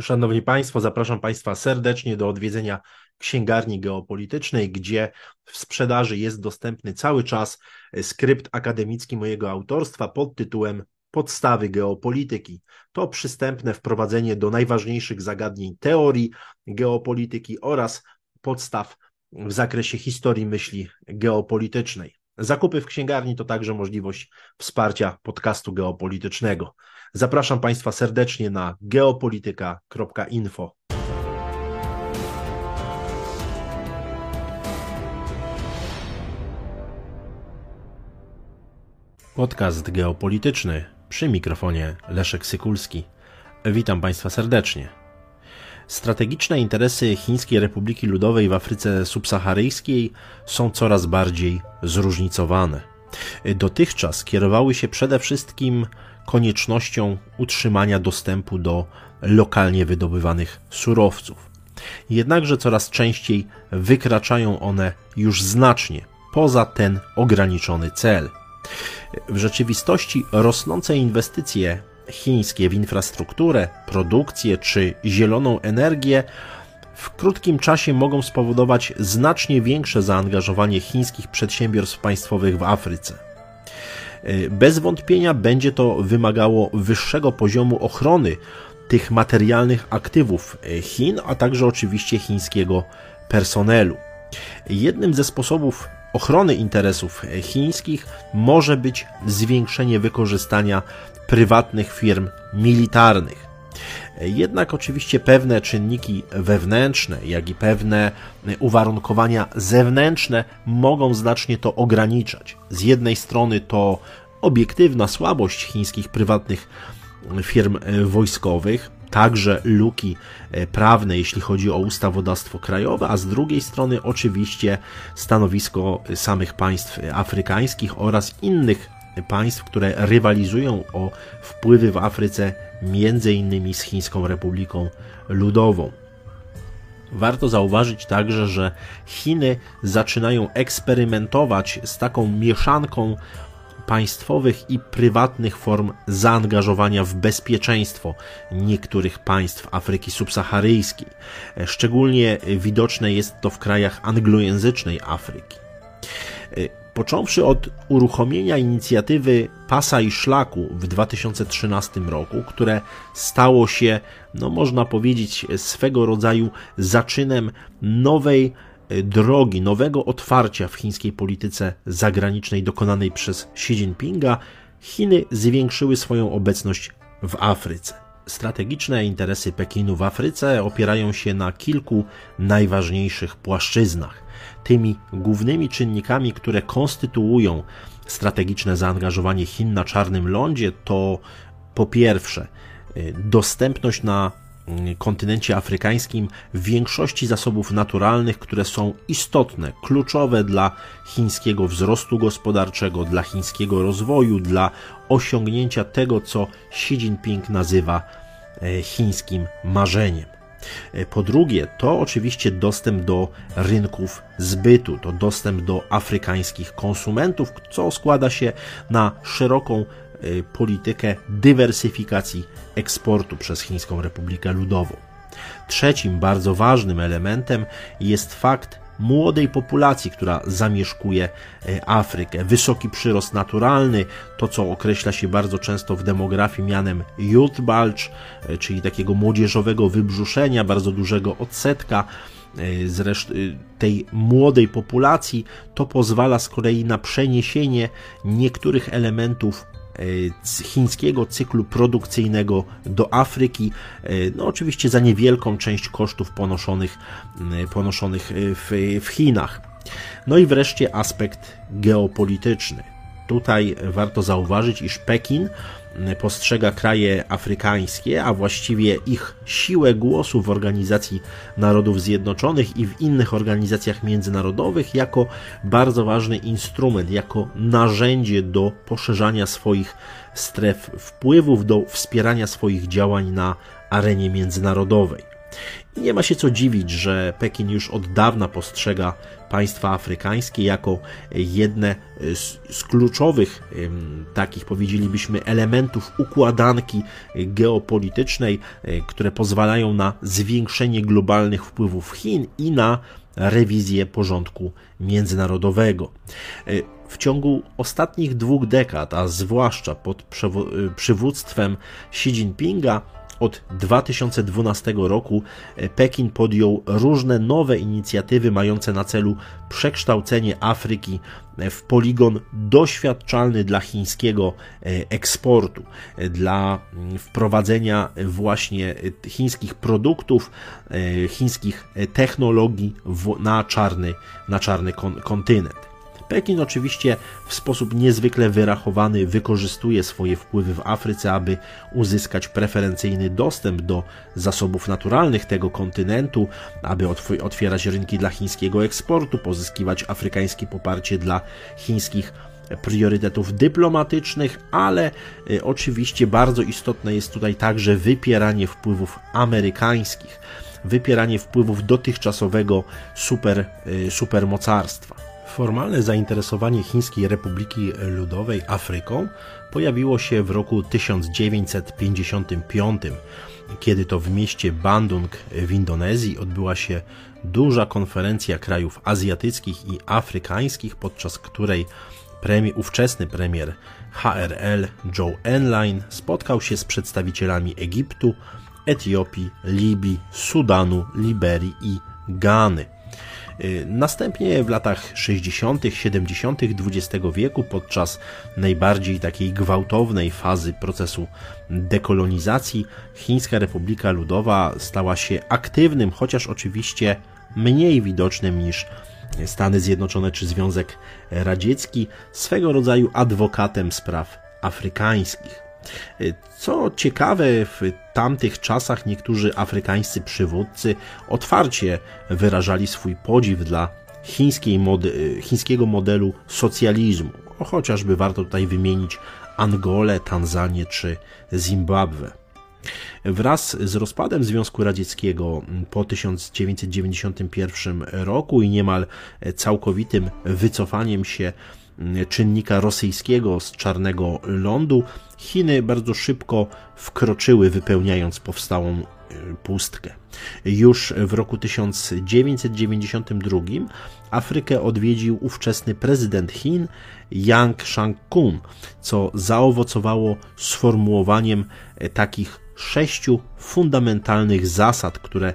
Szanowni Państwo, zapraszam Państwa serdecznie do odwiedzenia księgarni geopolitycznej, gdzie w sprzedaży jest dostępny cały czas skrypt akademicki mojego autorstwa pod tytułem Podstawy geopolityki. To przystępne wprowadzenie do najważniejszych zagadnień teorii geopolityki oraz podstaw w zakresie historii myśli geopolitycznej. Zakupy w księgarni to także możliwość wsparcia podcastu geopolitycznego. Zapraszam Państwa serdecznie na geopolityka.info. Podcast geopolityczny przy mikrofonie Leszek Sykulski. Witam Państwa serdecznie. Strategiczne interesy Chińskiej Republiki Ludowej w Afryce subsaharyjskiej są coraz bardziej zróżnicowane. Dotychczas kierowały się przede wszystkim koniecznością utrzymania dostępu do lokalnie wydobywanych surowców. Jednakże coraz częściej wykraczają one już znacznie poza ten ograniczony cel. W rzeczywistości rosnące inwestycje chińskie w infrastrukturę, produkcję czy zieloną energię w krótkim czasie mogą spowodować znacznie większe zaangażowanie chińskich przedsiębiorstw państwowych w Afryce. E, bez wątpienia będzie to wymagało wyższego poziomu ochrony tych materialnych aktywów e, Chin, a także oczywiście chińskiego personelu. Jednym ze sposobów ochrony interesów e, chińskich może być zwiększenie wykorzystania prywatnych firm militarnych. Jednak oczywiście pewne czynniki wewnętrzne, jak i pewne uwarunkowania zewnętrzne mogą znacznie to ograniczać. Z jednej strony to obiektywna słabość chińskich prywatnych firm wojskowych, także luki prawne, jeśli chodzi o ustawodawstwo krajowe, a z drugiej strony oczywiście stanowisko samych państw afrykańskich oraz innych państw, które rywalizują o wpływy w Afryce, między innymi z Chińską Republiką Ludową. Warto zauważyć także, że Chiny zaczynają eksperymentować z taką mieszanką państwowych i prywatnych form zaangażowania w bezpieczeństwo niektórych państw Afryki subsaharyjskiej. Szczególnie widoczne jest to w krajach anglojęzycznej Afryki. Począwszy od uruchomienia inicjatywy Pasa i Szlaku w 2013 roku, które stało się, no można powiedzieć, swego rodzaju zaczynem nowej e, drogi, nowego otwarcia w chińskiej polityce zagranicznej dokonanej przez Xi Jinpinga, Chiny zwiększyły swoją obecność w Afryce. Strategiczne interesy Pekinu w Afryce opierają się na kilku najważniejszych płaszczyznach. Tymi głównymi czynnikami, które konstytuują strategiczne zaangażowanie Chin na Czarnym Lądzie, to po pierwsze y, dostępność na kontynencie afrykańskim większości zasobów naturalnych, które są istotne, kluczowe dla chińskiego wzrostu gospodarczego, dla chińskiego rozwoju, dla osiągnięcia tego, co Xi Jinping nazywa y, chińskim marzeniem. E, po drugie, to oczywiście dostęp do rynków zbytu, to dostęp do afrykańskich konsumentów, co składa się na szeroką e, politykę dywersyfikacji eksportu przez Chińską Republikę Ludową. Trzecim bardzo ważnym elementem jest fakt młodej populacji, która zamieszkuje e, Afrykę. Wysoki przyrost naturalny, to co określa się bardzo często w demografii mianem youth bulge, e, czyli takiego młodzieżowego wybrzuszenia, bardzo dużego odsetka zresztą tej młodej populacji, to pozwala z kolei na przeniesienie niektórych elementów chińskiego cyklu produkcyjnego do Afryki, e, no oczywiście za niewielką część kosztów ponoszonych, ponoszonych w, w Chinach. No i wreszcie aspekt geopolityczny. Tutaj warto zauważyć, iż Pekin postrzega kraje afrykańskie, a właściwie ich siłę głosu w Organizacji Narodów Zjednoczonych i w innych organizacjach międzynarodowych jako bardzo ważny instrument, jako narzędzie do poszerzania swoich stref wpływów, do wspierania swoich działań na arenie międzynarodowej. Nie ma się co dziwić, że Pekin już od dawna postrzega państwa afrykańskie jako jedne z, z kluczowych, takich powiedzielibyśmy, elementów układanki geopolitycznej, e, które pozwalają na zwiększenie globalnych wpływów Chin i na rewizję porządku międzynarodowego. E, w ciągu ostatnich dwóch dekad, a zwłaszcza pod e, przywództwem Xi Jinpinga, od 2012 roku e, Pekin podjął różne nowe inicjatywy mające na celu przekształcenie Afryki e, w poligon doświadczalny dla chińskiego e, eksportu, dla mm, wprowadzenia właśnie chińskich produktów, chińskich technologii na czarny, na czarny kontynent. Pekin oczywiście w sposób niezwykle wyrachowany wykorzystuje swoje wpływy w Afryce, aby uzyskać preferencyjny dostęp do zasobów naturalnych tego kontynentu, aby otwierać rynki dla chińskiego eksportu, pozyskiwać afrykańskie poparcie dla chińskich priorytetów dyplomatycznych, ale y, oczywiście bardzo istotne jest tutaj także wypieranie wpływów amerykańskich, wypieranie wpływów dotychczasowego super, y, supermocarstwa. Formalne zainteresowanie Chińskiej Republiki Ludowej Afryką pojawiło się w roku 1955, kiedy to w mieście Bandung w Indonezji odbyła się duża konferencja krajów azjatyckich i afrykańskich, podczas której premier, ówczesny premier HRL Joe Enline spotkał się z przedstawicielami Egiptu, Etiopii, Libii, Sudanu, Liberii i Gany. Y, następnie w latach 60., 70. XX wieku, podczas najbardziej takiej gwałtownej fazy procesu dekolonizacji, Chińska Republika Ludowa stała się aktywnym, chociaż oczywiście mniej widocznym niż Stany Zjednoczone czy Związek Radziecki, swego rodzaju adwokatem spraw afrykańskich. Co ciekawe, w tamtych czasach niektórzy afrykańscy przywódcy otwarcie wyrażali swój podziw dla chińskiej mode chińskiego modelu socjalizmu. Chociażby warto tutaj wymienić Angolę, Tanzanię czy Zimbabwe. Wraz z rozpadem Związku Radzieckiego po 1991 roku i niemal całkowitym wycofaniem się czynnika rosyjskiego z czarnego lądu, Chiny bardzo szybko wkroczyły, wypełniając powstałą e, pustkę. Już w roku 1992 Afrykę odwiedził ówczesny prezydent Chin Yang Shang-kun, co zaowocowało sformułowaniem e, takich sześciu fundamentalnych zasad, które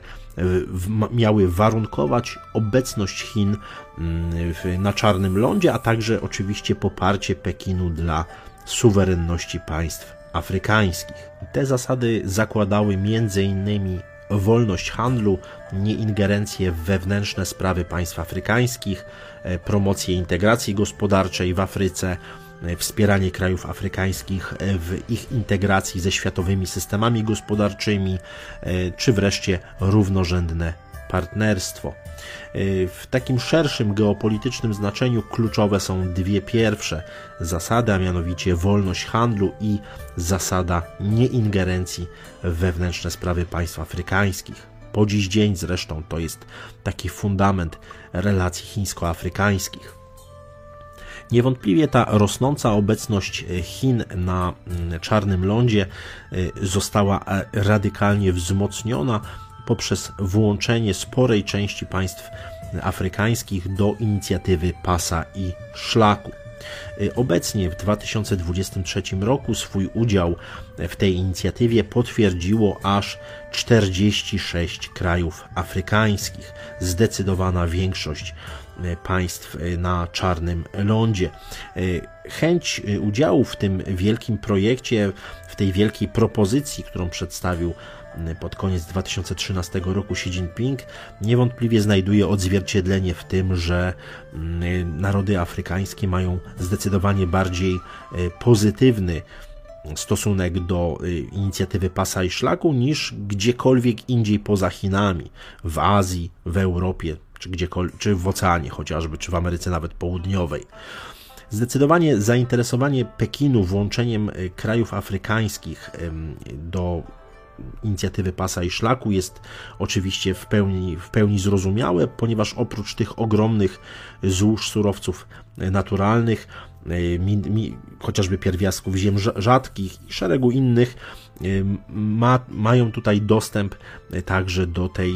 miały warunkować obecność Chin mm, na Czarnym Lądzie, a także oczywiście poparcie Pekinu dla suwerenności państw afrykańskich. Te zasady zakładały m.in. wolność handlu, nieingerencję w wewnętrzne sprawy państw afrykańskich, e, promocję integracji gospodarczej w Afryce, E, wspieranie krajów afrykańskich e, w ich integracji ze światowymi systemami gospodarczymi, e, czy wreszcie równorzędne partnerstwo. W takim szerszym geopolitycznym znaczeniu kluczowe są dwie pierwsze zasady, a mianowicie wolność handlu i zasada nieingerencji w wewnętrzne sprawy państw afrykańskich. Po dziś dzień zresztą to jest taki fundament relacji chińsko-afrykańskich. Niewątpliwie ta rosnąca obecność Chin na mm, Czarnym Lądzie y, została e, radykalnie wzmocniona poprzez włączenie sporej części państw afrykańskich do inicjatywy Pasa i Szlaku. Y, obecnie w 2023 roku swój udział w tej inicjatywie potwierdziło aż 46 krajów afrykańskich. Zdecydowana większość E, państw e, na Czarnym Lądzie. Chęć udziału w tym wielkim projekcie, w tej wielkiej propozycji, którą przedstawił pod koniec 2013 roku Xi Jinping, niewątpliwie znajduje odzwierciedlenie w tym, że narody afrykańskie mają zdecydowanie bardziej pozytywny stosunek do inicjatywy Pasa i Szlaku niż gdziekolwiek indziej poza Chinami, w Azji, w Europie, czy, gdziekolwiek, czy w oceanie chociażby, czy w Ameryce nawet Południowej. Zdecydowanie zainteresowanie Pekinu włączeniem y, krajów afrykańskich do inicjatywy pasa i szlaku jest oczywiście w pełni, w pełni zrozumiałe, ponieważ oprócz tych ogromnych złóż surowców naturalnych, E, mi, mi, chociażby pierwiastków ziem rzadkich i szeregu innych, ma, mają tutaj dostęp e, także do tej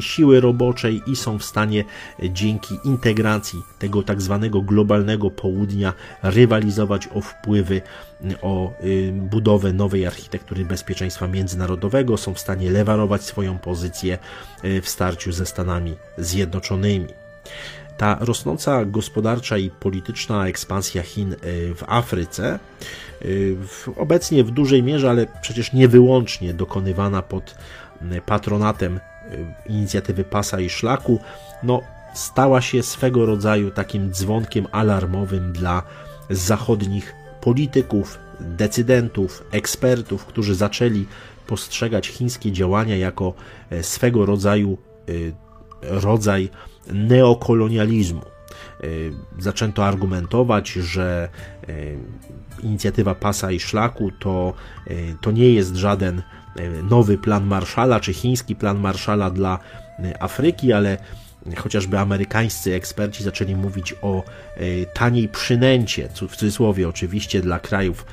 siły roboczej i są w stanie dzięki integracji tego tak zwanego globalnego południa rywalizować o wpływy, o budowę nowej architektury bezpieczeństwa międzynarodowego, są w stanie lewarować swoją pozycję w starciu ze Stanami Zjednoczonymi. Ta rosnąca gospodarcza i polityczna ekspansja Chin e, w Afryce, e, obecnie w dużej mierze, ale przecież nie wyłącznie dokonywana pod patronatem e, inicjatywy Pasa i Szlaku, no, stała się swego rodzaju takim dzwonkiem alarmowym dla zachodnich polityków, decydentów, ekspertów, którzy zaczęli postrzegać chińskie działania jako swego rodzaju rodzaj neokolonializmu. E, zaczęto argumentować, że e, inicjatywa pasa i szlaku to, e, to nie jest żaden nowy plan Marszala czy chiński plan Marszala dla Afryki, ale chociażby amerykańscy eksperci zaczęli mówić o taniej przynęcie, w cudzysłowie oczywiście dla krajów,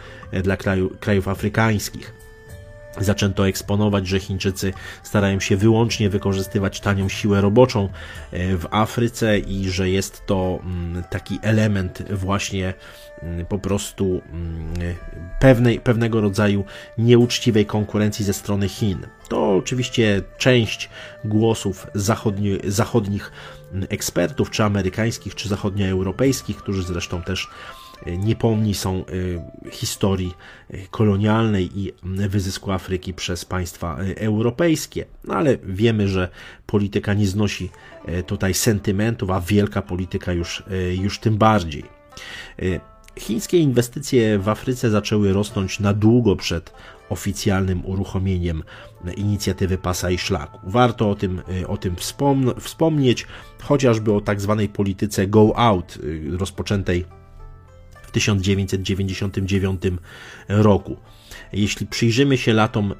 dla kraju, krajów afrykańskich zaczęto eksponować, że Chińczycy starają się wyłącznie wykorzystywać tanią siłę roboczą e, w Afryce i że jest to mm, taki element właśnie mm, po prostu mm, pewnej, pewnego rodzaju nieuczciwej konkurencji ze strony Chin. To oczywiście część głosów zachodni, zachodnich ekspertów, czy amerykańskich, czy zachodnioeuropejskich, którzy zresztą też niepomni są y, historii y, kolonialnej i wyzysku Afryki przez państwa europejskie. No ale wiemy, że polityka nie znosi tutaj sentymentów, a wielka polityka już, już tym bardziej. Chińskie inwestycje w Afryce zaczęły rosnąć na długo przed oficjalnym uruchomieniem inicjatywy Pasa i Szlaku. Warto o tym, o tym wspomnieć, chociażby o tak zwanej polityce Go Out, rozpoczętej 1999 roku. Jeśli przyjrzymy się latom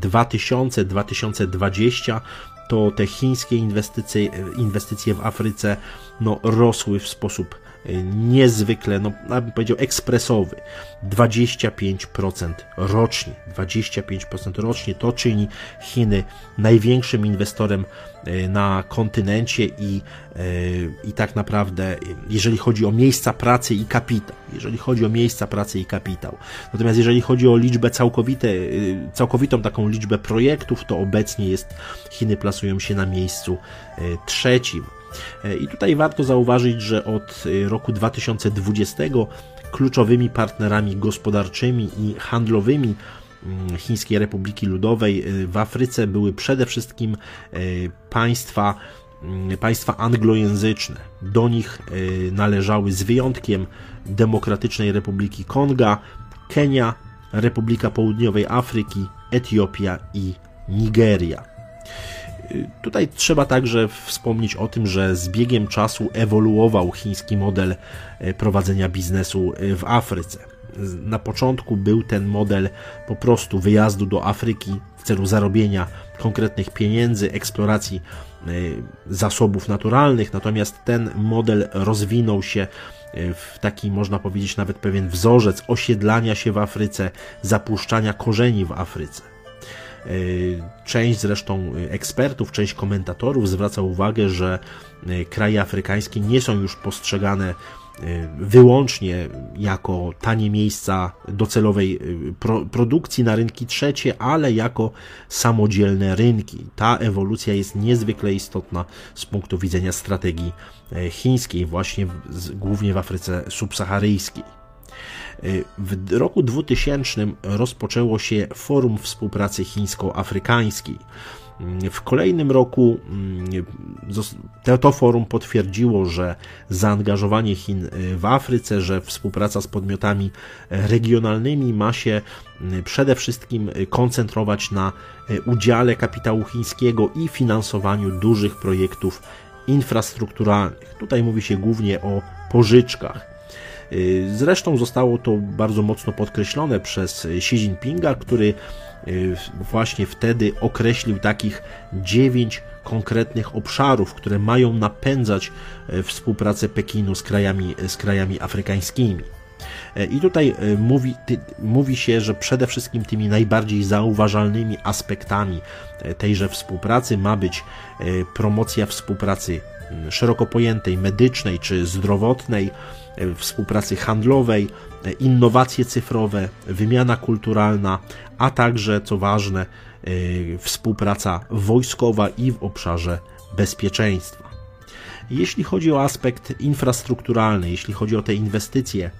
2000-2020, e, to te chińskie inwestycje, inwestycje w Afryce no, rosły w sposób niezwykle, no bym powiedział ekspresowy. 25% rocznie. 25% rocznie to czyni Chiny największym inwestorem e, na kontynencie i, e, i tak naprawdę, jeżeli chodzi o miejsca pracy i kapitał, jeżeli chodzi o miejsca pracy i kapitał. Natomiast jeżeli chodzi o liczbę całkowite, całkowitą taką liczbę projektów, to obecnie jest Chiny plasują się na miejscu trzecim. E, I tutaj warto zauważyć, że od e, roku 2020 kluczowymi partnerami gospodarczymi i handlowymi mm, Chińskiej Republiki Ludowej e, w Afryce były przede wszystkim państwa, mm, państwa anglojęzyczne. Do nich należały z wyjątkiem Demokratycznej Republiki Konga, Kenia, Republika Południowej Afryki, Etiopia i Nigeria. Tutaj trzeba także wspomnieć o tym, że z biegiem czasu ewoluował chiński model e, prowadzenia biznesu e, w Afryce. Na początku był ten model po prostu wyjazdu do Afryki w celu zarobienia konkretnych pieniędzy, eksploracji e, zasobów naturalnych, natomiast ten model rozwinął się w taki, można powiedzieć, nawet pewien wzorzec osiedlania się w Afryce, zapuszczania korzeni w Afryce. E, część zresztą ekspertów, część komentatorów zwraca uwagę, że e, kraje afrykańskie nie są już postrzegane e, wyłącznie jako tanie miejsca docelowej pro, produkcji na rynki trzecie, ale jako samodzielne rynki. Ta ewolucja jest niezwykle istotna z punktu widzenia strategii chińskiej, właśnie w, głównie w Afryce subsaharyjskiej. W roku 2000 rozpoczęło się Forum Współpracy Chińsko-Afrykańskiej. W kolejnym roku mm, to forum potwierdziło, że zaangażowanie Chin w Afryce, że współpraca z podmiotami regionalnymi ma się mm, przede wszystkim koncentrować na udziale kapitału chińskiego i finansowaniu dużych projektów infrastrukturalnych. Tutaj mówi się głównie o pożyczkach. Y, zresztą zostało to bardzo mocno podkreślone przez Xi Jinpinga, który właśnie wtedy określił takich dziewięć konkretnych obszarów, które mają napędzać współpracę Pekinu z krajami, z krajami afrykańskimi. I tutaj mówi, mówi się, że przede wszystkim tymi najbardziej zauważalnymi aspektami tejże współpracy ma być promocja współpracy szeroko pojętej, medycznej czy zdrowotnej, e, współpracy handlowej, e, innowacje cyfrowe, wymiana kulturalna, a także, co ważne, e, współpraca wojskowa i w obszarze bezpieczeństwa. Jeśli chodzi o aspekt infrastrukturalny, jeśli chodzi o te inwestycje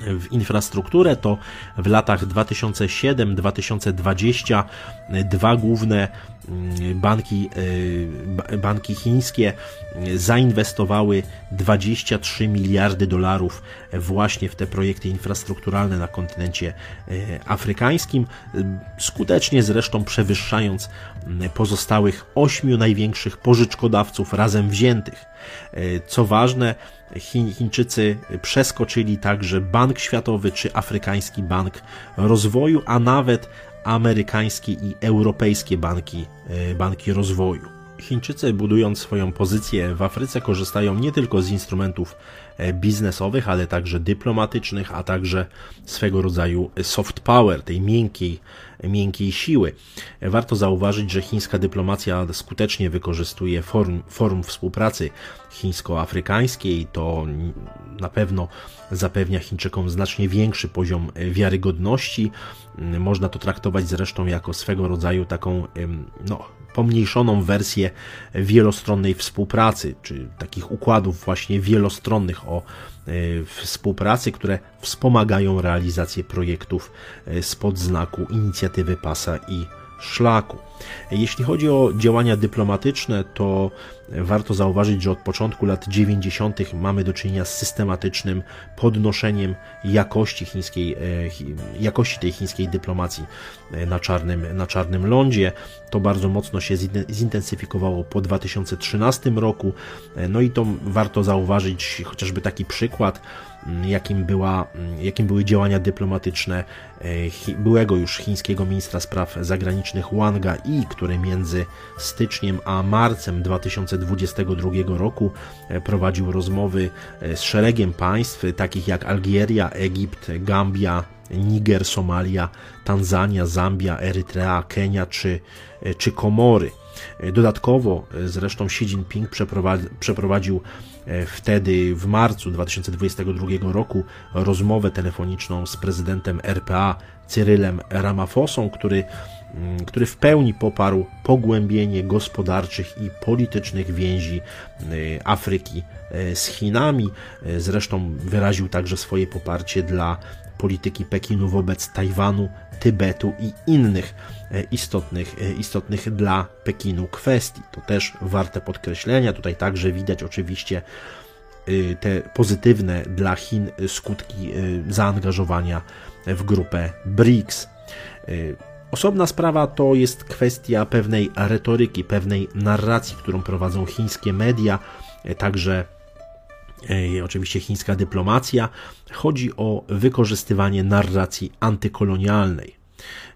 w infrastrukturę, to w latach 2007-2020 dwa główne mm, banki, y, banki chińskie zainwestowały 23 miliardy dolarów właśnie w te projekty infrastrukturalne na kontynencie y, afrykańskim, skutecznie zresztą przewyższając pozostałych ośmiu największych pożyczkodawców razem wziętych. Y, co ważne, Chiń, Chińczycy przeskoczyli także Bank Światowy czy Afrykański Bank Rozwoju, a nawet amerykańskie i europejskie banki, e, banki rozwoju. Chińczycy, budując swoją pozycję w Afryce, korzystają nie tylko z instrumentów e, biznesowych, ale także dyplomatycznych, a także swego rodzaju soft power, tej miękkiej, miękkiej siły. Warto zauważyć, że chińska dyplomacja skutecznie wykorzystuje form, form współpracy chińsko-afrykańskiej. To na pewno zapewnia Chińczykom znacznie większy poziom wiarygodności. Można to traktować zresztą jako swego rodzaju taką no, pomniejszoną wersję wielostronnej współpracy, czy takich układów właśnie wielostronnych o e, współpracy, które wspomagają realizację projektów e, spod znaku inicjatywy pasa i szlaku. Jeśli chodzi o działania dyplomatyczne, to warto zauważyć, że od początku lat 90. mamy do czynienia z systematycznym podnoszeniem jakości chińskiej, e, jakości tej chińskiej dyplomacji e, na czarnym, na czarnym lądzie. To bardzo mocno się zintensyfikowało po 2013 roku. E, no i to warto zauważyć chociażby taki przykład, jakim, była, jakim były działania dyplomatyczne byłego już chińskiego ministra spraw zagranicznych Wanga Yi, który między styczniem a marcem 2022 roku e, prowadził rozmowy e, z szeregiem państw, takich jak Algieria, Egipt, Gambia, Niger, Somalia, Tanzania, Zambia, Erytrea, Kenia czy, e, czy Komory. Dodatkowo zresztą Xi Jinping przeprowadził wtedy w marcu 2022 roku rozmowę telefoniczną z prezydentem RPA Cyrylem Ramafosą, który który w pełni poparł pogłębienie gospodarczych i politycznych więzi y, Afryki y, z Chinami. Y, zresztą wyraził także swoje poparcie dla polityki Pekinu wobec Tajwanu, Tybetu i innych istotnych, istotnych dla Pekinu kwestii. To też warte podkreślenia. Tutaj także widać oczywiście te pozytywne dla Chin skutki zaangażowania w grupę BRICS. Osobna sprawa to jest kwestia pewnej retoryki, pewnej narracji, którą prowadzą chińskie media, e, także e, oczywiście chińska dyplomacja. Chodzi o wykorzystywanie narracji antykolonialnej.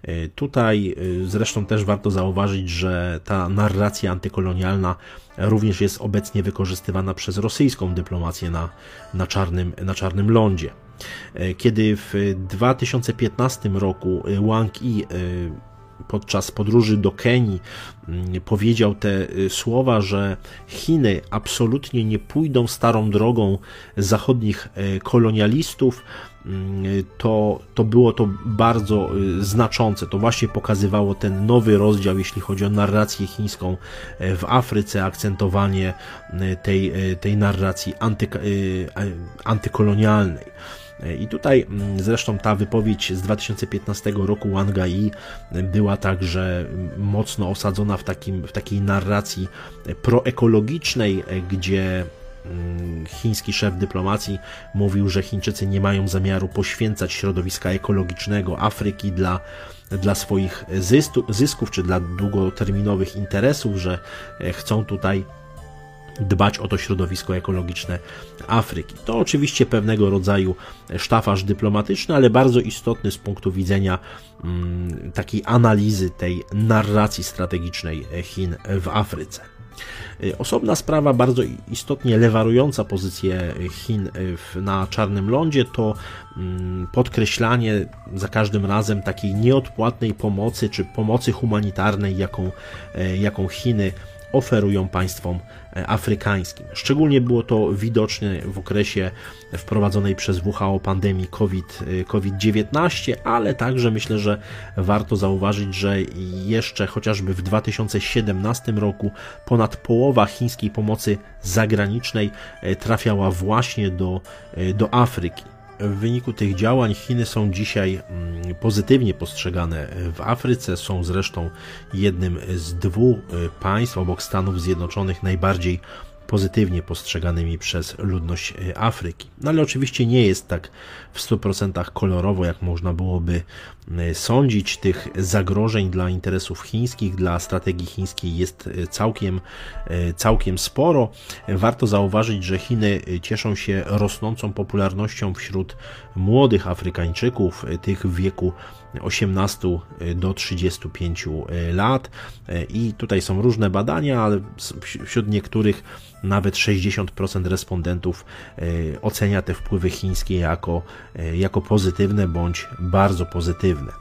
E, tutaj zresztą też warto zauważyć, że ta narracja antykolonialna również jest obecnie wykorzystywana przez rosyjską dyplomację na, na, czarnym, na czarnym lądzie. E, kiedy w 2015 roku e, Wang Yi e, podczas podróży do Kenii mm, powiedział te słowa, że Chiny absolutnie nie pójdą starą drogą zachodnich kolonialistów, mm, to, to było to bardzo znaczące. To właśnie pokazywało ten nowy rozdział, jeśli chodzi o narrację chińską w Afryce, akcentowanie tej, tej narracji anty, antykolonialnej. I tutaj mm, zresztą ta wypowiedź z 2015 roku Wanga Yi była także mocno osadzona w, takim, w takiej narracji proekologicznej, gdzie mm, chiński szef dyplomacji mówił, że Chińczycy nie mają zamiaru poświęcać środowiska ekologicznego Afryki dla, dla swoich zysków czy dla długoterminowych interesów, że chcą tutaj dbać o to środowisko ekologiczne Afryki. To oczywiście pewnego rodzaju sztafaż dyplomatyczny, ale bardzo istotny z punktu widzenia mm, takiej analizy tej narracji strategicznej Chin w Afryce. Osobna sprawa, bardzo istotnie lewarująca pozycję Chin na Czarnym Lądzie, to mm, podkreślanie za każdym razem takiej nieodpłatnej pomocy czy pomocy humanitarnej, jaką, e, jaką Chiny oferują państwom e, afrykańskim. Szczególnie było to widoczne w okresie wprowadzonej przez WHO pandemii COVID-19, e, ale także myślę, że warto zauważyć, że jeszcze chociażby w 2017 roku ponad połowa chińskiej pomocy zagranicznej e, trafiała właśnie do, do Afryki. W wyniku tych działań Chiny są dzisiaj mm, pozytywnie postrzegane w Afryce, są zresztą jednym z dwóch y, państw obok Stanów Zjednoczonych najbardziej pozytywnie postrzeganymi przez ludność e, Afryki. No ale oczywiście nie jest tak w 100% kolorowo, jak można byłoby e, sądzić. Tych zagrożeń dla interesów chińskich, dla strategii chińskiej jest e, całkiem, całkiem sporo. Warto zauważyć, że Chiny cieszą się rosnącą popularnością wśród młodych Afrykańczyków, tych w wieku 18 do 35 lat. I tutaj są różne badania, ale wśród niektórych nawet 60% respondentów ocenia te wpływy chińskie jako, jako pozytywne bądź bardzo pozytywne.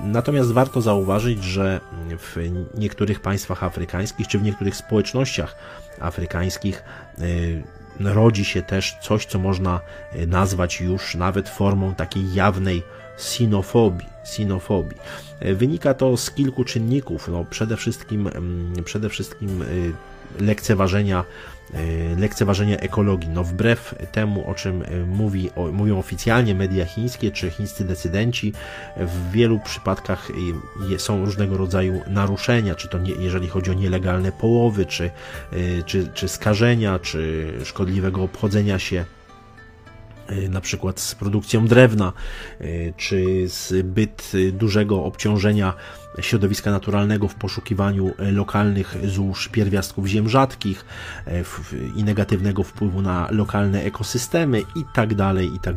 Natomiast warto zauważyć, że w niektórych państwach afrykańskich czy w niektórych społecznościach afrykańskich rodzi się też coś, co można nazwać już nawet formą takiej jawnej sinofobii. sinofobii. Wynika to z kilku czynników. No, przede wszystkim, mm, przede wszystkim lekceważenia, e, lekceważenia ekologii. No wbrew temu, o czym e, mówi, mówią oficjalnie media chińskie czy chińscy decydenci, w wielu przypadkach e, są różnego rodzaju naruszenia, czy to nie, jeżeli chodzi o nielegalne połowy, czy, czy, czy skażenia, czy szkodliwego obchodzenia się na przykład z produkcją drewna, czy zbyt dużego obciążenia środowiska naturalnego w poszukiwaniu lokalnych złóż pierwiastków ziem rzadkich e, i negatywnego wpływu na lokalne ekosystemy i tak dalej, i tak.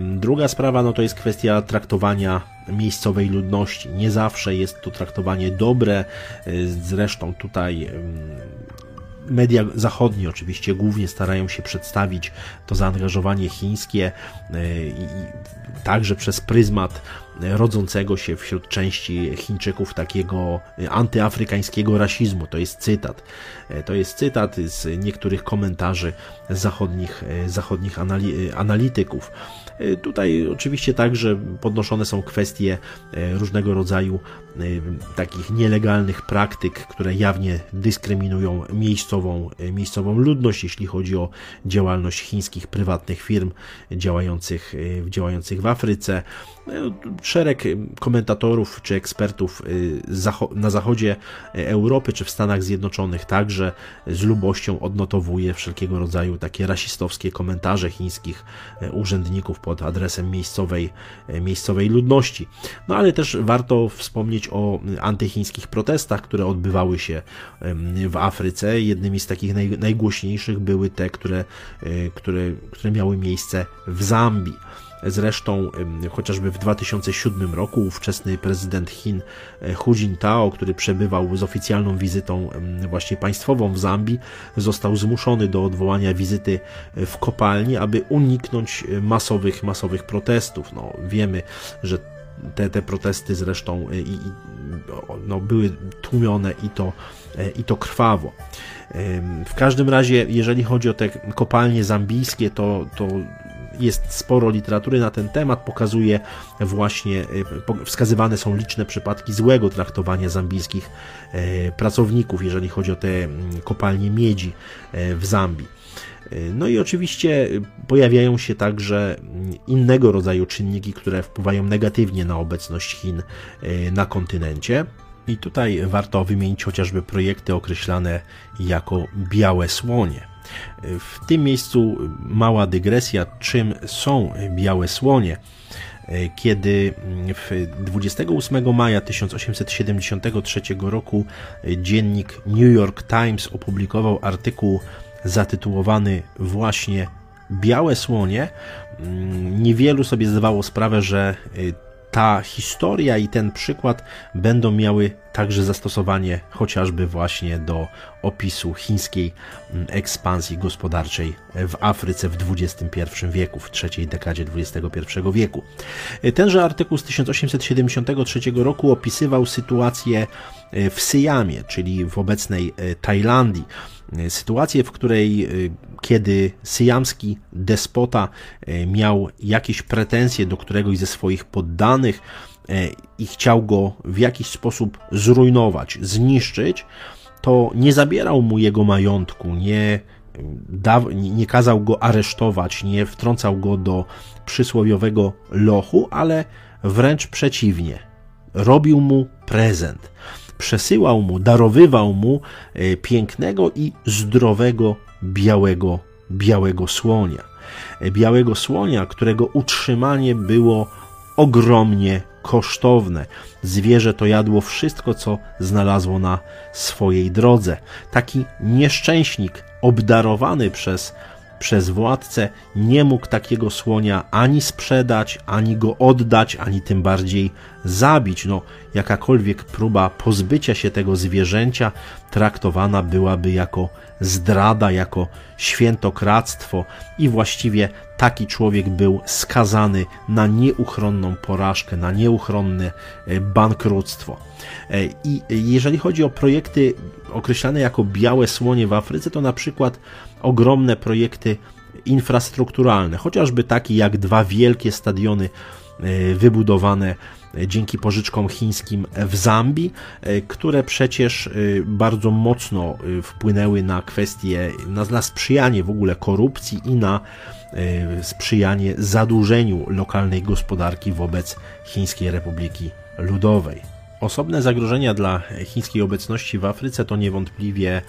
Druga sprawa no to jest kwestia traktowania miejscowej ludności. Nie zawsze jest to traktowanie dobre, zresztą tutaj media zachodnie oczywiście głównie starają się przedstawić to zaangażowanie chińskie i także przez pryzmat rodzącego się wśród części Chińczyków takiego antyafrykańskiego rasizmu. To jest cytat. To jest cytat z niektórych komentarzy zachodnich, zachodnich analityków. Tutaj oczywiście także podnoszone są kwestie różnego rodzaju takich nielegalnych praktyk, które jawnie dyskryminują miejscową, miejscową ludność, jeśli chodzi o działalność chińskich prywatnych firm działających, działających w Afryce. Szereg komentatorów czy ekspertów na zachodzie Europy czy w Stanach Zjednoczonych także z lubością odnotowuje wszelkiego rodzaju takie rasistowskie komentarze chińskich urzędników pod adresem miejscowej, miejscowej ludności. No ale też warto wspomnieć o antychińskich protestach, które odbywały się w Afryce. Jednymi z takich naj, najgłośniejszych były te, które, które, które miały miejsce w Zambii. Zresztą chociażby w 2007 roku ówczesny prezydent Chin e, Hu Jintao, który przebywał z oficjalną wizytą właśnie państwową w Zambii, został zmuszony do odwołania wizyty e, w kopalni, aby uniknąć masowych, masowych protestów. No, wiemy, że te, te protesty zresztą i, i no, były tłumione i to, i to krwawo. W każdym razie, jeżeli chodzi o te kopalnie zambijskie, to, to jest sporo literatury na ten temat, pokazuje właśnie, wskazywane są liczne przypadki złego traktowania zambijskich e, pracowników, jeżeli chodzi o te mm, kopalnie miedzi e, w Zambii. No i oczywiście pojawiają się także innego rodzaju czynniki, które wpływają negatywnie na obecność Chin e, na kontynencie. I tutaj warto wymienić chociażby projekty określane jako białe słonie. W tym miejscu mała dygresja, czym są białe słonie. kiedy 28 maja 1873 roku dziennik New York Times opublikował artykuł zatytułowany właśnie Białe słonie, mm, niewielu sobie zdawało sprawę, że ta historia i ten przykład będą miały także zastosowanie chociażby właśnie do opisu chińskiej mm, ekspansji gospodarczej w Afryce w XXI wieku, w trzeciej dekadzie XXI wieku. Tenże artykuł z 1873 roku opisywał sytuację e, w Syjamie, czyli w obecnej e, Tajlandii. E, sytuację, w której kiedy syjamski despota miał jakieś pretensje do któregoś ze swoich poddanych, E, i chciał go w jakiś sposób zrujnować, zniszczyć, to nie zabierał mu jego majątku, nie, da, nie kazał go aresztować, nie wtrącał go do przysłowiowego lochu, ale wręcz przeciwnie. Robił mu prezent. Przesyłał mu, darowywał mu e, pięknego i zdrowego białego, białego słonia. E, białego słonia, którego utrzymanie było ogromnie kosztowne. Zwierzę to jadło wszystko, co znalazło na swojej drodze. Taki nieszczęśnik, obdarowany przez, przez władcę, nie mógł takiego słonia ani sprzedać, ani go oddać, ani tym bardziej zabić. No, jakakolwiek próba pozbycia się tego zwierzęcia traktowana byłaby jako zdrada, jako świętokradztwo i właściwie taki człowiek był skazany na nieuchronną porażkę, na nieuchronne e, bankructwo. E, I jeżeli chodzi o projekty określane jako białe słonie w Afryce, to na przykład ogromne projekty infrastrukturalne, chociażby takie jak dwa wielkie stadiony e, wybudowane dzięki pożyczkom chińskim w Zambii, e, które przecież e, bardzo mocno e, wpłynęły na kwestie, na, na sprzyjanie w ogóle korupcji i na sprzyjanie zadłużeniu lokalnej gospodarki wobec Chińskiej Republiki Ludowej. Osobne zagrożenia dla chińskiej obecności w Afryce to niewątpliwie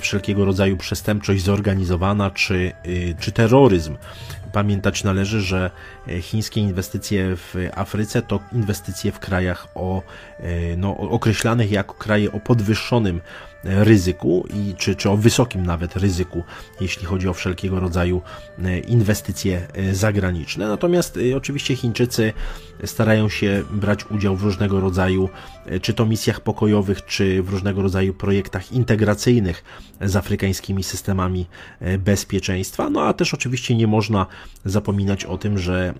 wszelkiego rodzaju przestępczość zorganizowana czy, czy terroryzm. Pamiętać należy, że e, chińskie inwestycje w Afryce to inwestycje w krajach o, e, no, określanych jako kraje o podwyższonym ryzyku, i, czy, czy o wysokim nawet ryzyku, jeśli chodzi o wszelkiego rodzaju e, inwestycje e, zagraniczne. Natomiast e, oczywiście Chińczycy starają się brać udział w różnego rodzaju, czy to misjach pokojowych, czy w różnego rodzaju projektach integracyjnych z afrykańskimi systemami bezpieczeństwa. No a też oczywiście nie można zapominać o tym, że,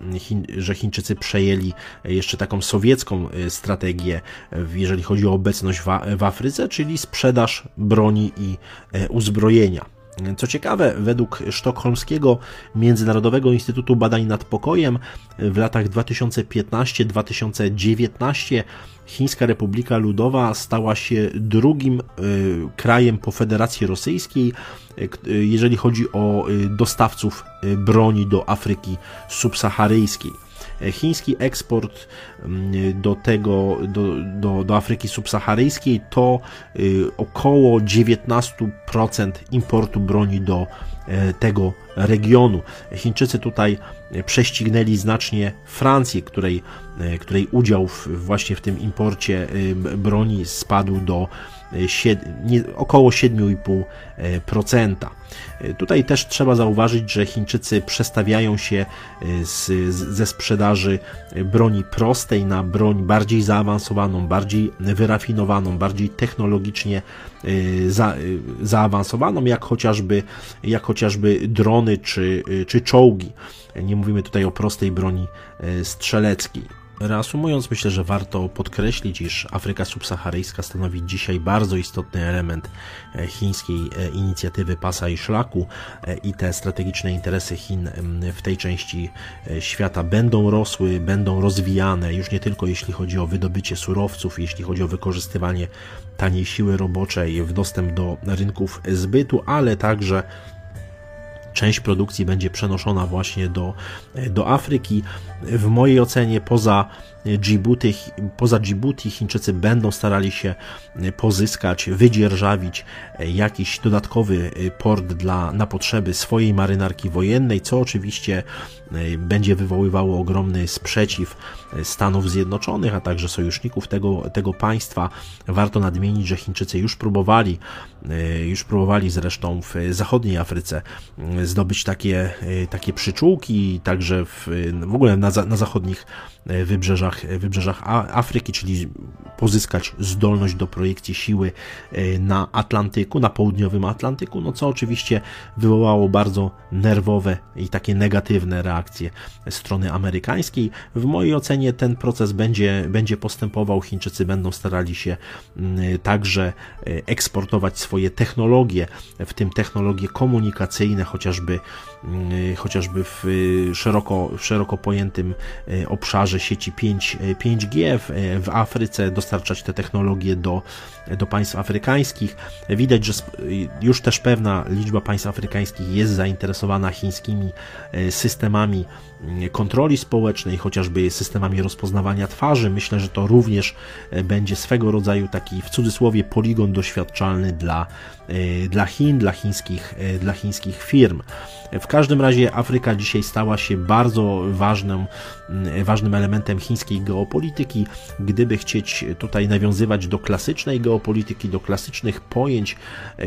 że Chińczycy przejęli jeszcze taką sowiecką strategię, jeżeli chodzi o obecność w, w Afryce, czyli sprzedaż broni i e, uzbrojenia. Co ciekawe, według Sztokholmskiego Międzynarodowego Instytutu Badań nad Pokojem w latach 2015-2019 Chińska Republika Ludowa stała się drugim e, krajem po Federacji Rosyjskiej, e, jeżeli chodzi o dostawców broni do Afryki subsaharyjskiej. Chiński eksport mm, do tego, do, do, do Afryki subsaharyjskiej to y, około 19% importu broni do e, tego regionu. Chińczycy tutaj prześcignęli znacznie Francję, której, e, której udział w, właśnie w tym imporcie y, broni spadł do około 7,5%. Tutaj też trzeba zauważyć, że Chińczycy przestawiają się e, z, ze sprzedaży broni prostej na broń bardziej zaawansowaną, bardziej wyrafinowaną, bardziej technologicznie e, za, e, zaawansowaną, jak chociażby, jak chociażby drony czy, czy czołgi. Nie mówimy tutaj o prostej broni strzeleckiej. Reasumując, myślę, że warto podkreślić, iż Afryka subsaharyjska stanowi dzisiaj bardzo istotny element e, chińskiej e, inicjatywy pasa i szlaku e, i te strategiczne interesy Chin w tej części świata będą rosły, będą rozwijane, już nie tylko jeśli chodzi o wydobycie surowców, jeśli chodzi o wykorzystywanie taniej siły roboczej w dostęp do rynków zbytu, ale także część produkcji będzie przenoszona właśnie do, do Afryki. W mojej ocenie poza Djibouti, poza Djibouti Chińczycy będą starali się pozyskać, wydzierżawić jakiś dodatkowy port dla, na potrzeby swojej marynarki wojennej, co oczywiście będzie wywoływało ogromny sprzeciw Stanów Zjednoczonych, a także sojuszników tego, tego państwa. Warto nadmienić, że Chińczycy już próbowali, już próbowali zresztą w zachodniej Afryce zdobyć takie, takie przyczółki, także w, w ogóle na, na zachodnich wybrzeżach, wybrzeżach Afryki, czyli pozyskać zdolność do projekcji siły na Atlantyku, na południowym Atlantyku, no co oczywiście wywołało bardzo nerwowe i takie negatywne reakcje strony amerykańskiej. W mojej ocenie ten proces będzie, będzie postępował. Chińczycy będą starali się także eksportować swoje technologie, w tym technologie komunikacyjne, chociażby, chociażby w szeroko, w szeroko pojętym obszarze sieci 5, 5G w, w Afryce, dostarczać te technologie do, do państw afrykańskich. Widać, że już też pewna liczba państw afrykańskich jest zainteresowana chińskimi systemami kontroli społecznej, chociażby systemami rozpoznawania twarzy. Myślę, że to również będzie swego rodzaju taki w cudzysłowie poligon doświadczalny dla, dla Chin, dla chińskich, dla chińskich firm. W każdym razie Afryka dzisiaj stała się bardzo ważnym, ważnym elementem chińskiej geopolityki. Gdyby chcieć tutaj nawiązywać do klasycznej geopolityki, do klasycznych pojęć,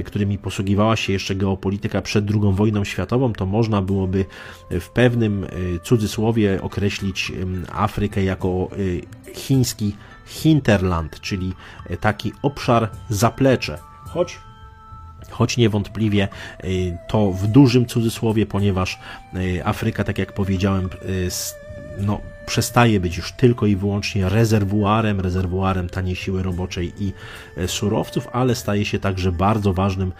którymi posługiwała się jeszcze geopolityka przed II wojną światową, to można byłoby w pewnym cudzysłowie określić Afrykę jako y, chiński hinterland, czyli taki obszar zaplecze. Choć choć niewątpliwie y, to w dużym cudzysłowie, ponieważ Afryka, tak jak powiedziałem, no, przestaje być już tylko i wyłącznie rezerwuarem, rezerwuarem taniej siły roboczej i e, surowców, ale staje się także bardzo ważnym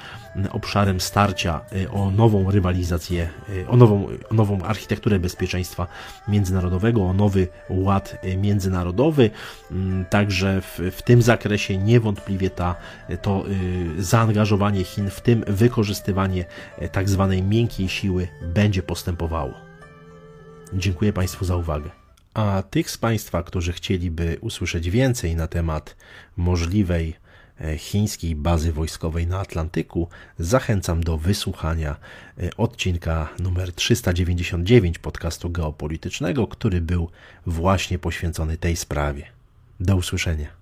obszarem starcia e, o nową rywalizację, e, o nową, o nową architekturę bezpieczeństwa międzynarodowego, o nowy ład międzynarodowy. Także w, w tym zakresie niewątpliwie ta, to zaangażowanie Chin, w tym wykorzystywanie tak zwanej miękkiej siły będzie postępowało. Dziękuję Państwu za uwagę. A tych z Państwa, którzy chcieliby usłyszeć więcej na temat możliwej e, chińskiej bazy wojskowej na Atlantyku, zachęcam do wysłuchania e, odcinka numer 399 podcastu geopolitycznego, który był właśnie poświęcony tej sprawie. Do usłyszenia.